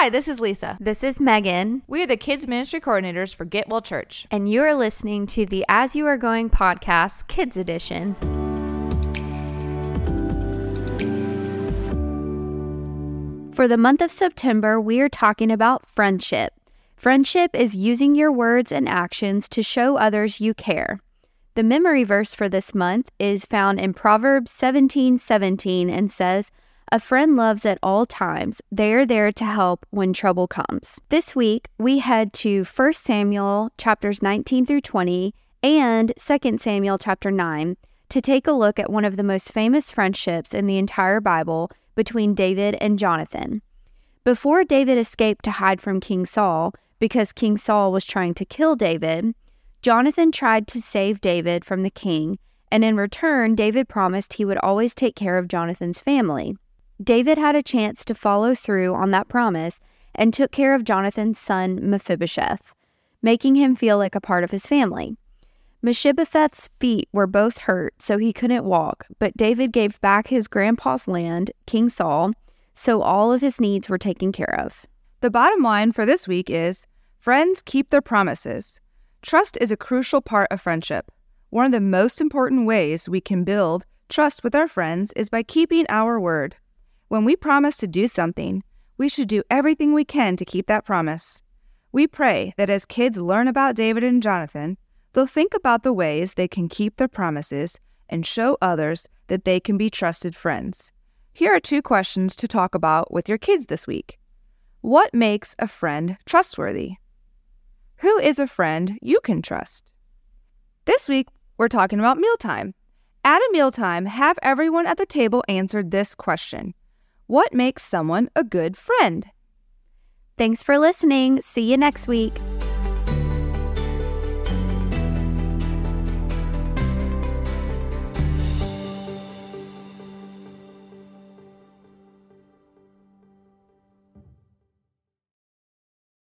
Hi, this is Lisa. This is Megan, We are the kids ministry coordinators for Getwell Church. and you are listening to the As You Are Going podcast, Kids Edition. For the month of September, we are talking about friendship. Friendship is using your words and actions to show others you care. The memory verse for this month is found in Proverbs 17 17 and says, A friend loves at all times. They are there to help when trouble comes. This week, we head to 1 Samuel chapters 19 through 20 and 2 Samuel chapter 9 to take a look at one of the most famous friendships in the entire Bible between David and Jonathan. Before David escaped to hide from King Saul, because King Saul was trying to kill David, Jonathan tried to save David from the king, and in return, David promised he would always take care of Jonathan's family. David had a chance to follow through on that promise and took care of Jonathan's son Mephibosheth, making him feel like a part of his family. Mephibosheth's feet were both hurt, so he couldn't walk, but David gave back his grandpa's land, King Saul, so all of his needs were taken care of. The bottom line for this week is friends keep their promises. Trust is a crucial part of friendship. One of the most important ways we can build trust with our friends is by keeping our word. When we promise to do something, we should do everything we can to keep that promise. We pray that as kids learn about David and Jonathan, they'll think about the ways they can keep their promises and show others that they can be trusted friends. Here are two questions to talk about with your kids this week. What makes a friend trustworthy? Who is a friend you can trust? This week, we're talking about mealtime. At a mealtime, have everyone at the table answer this question What makes someone a good friend? Thanks for listening. See you next week.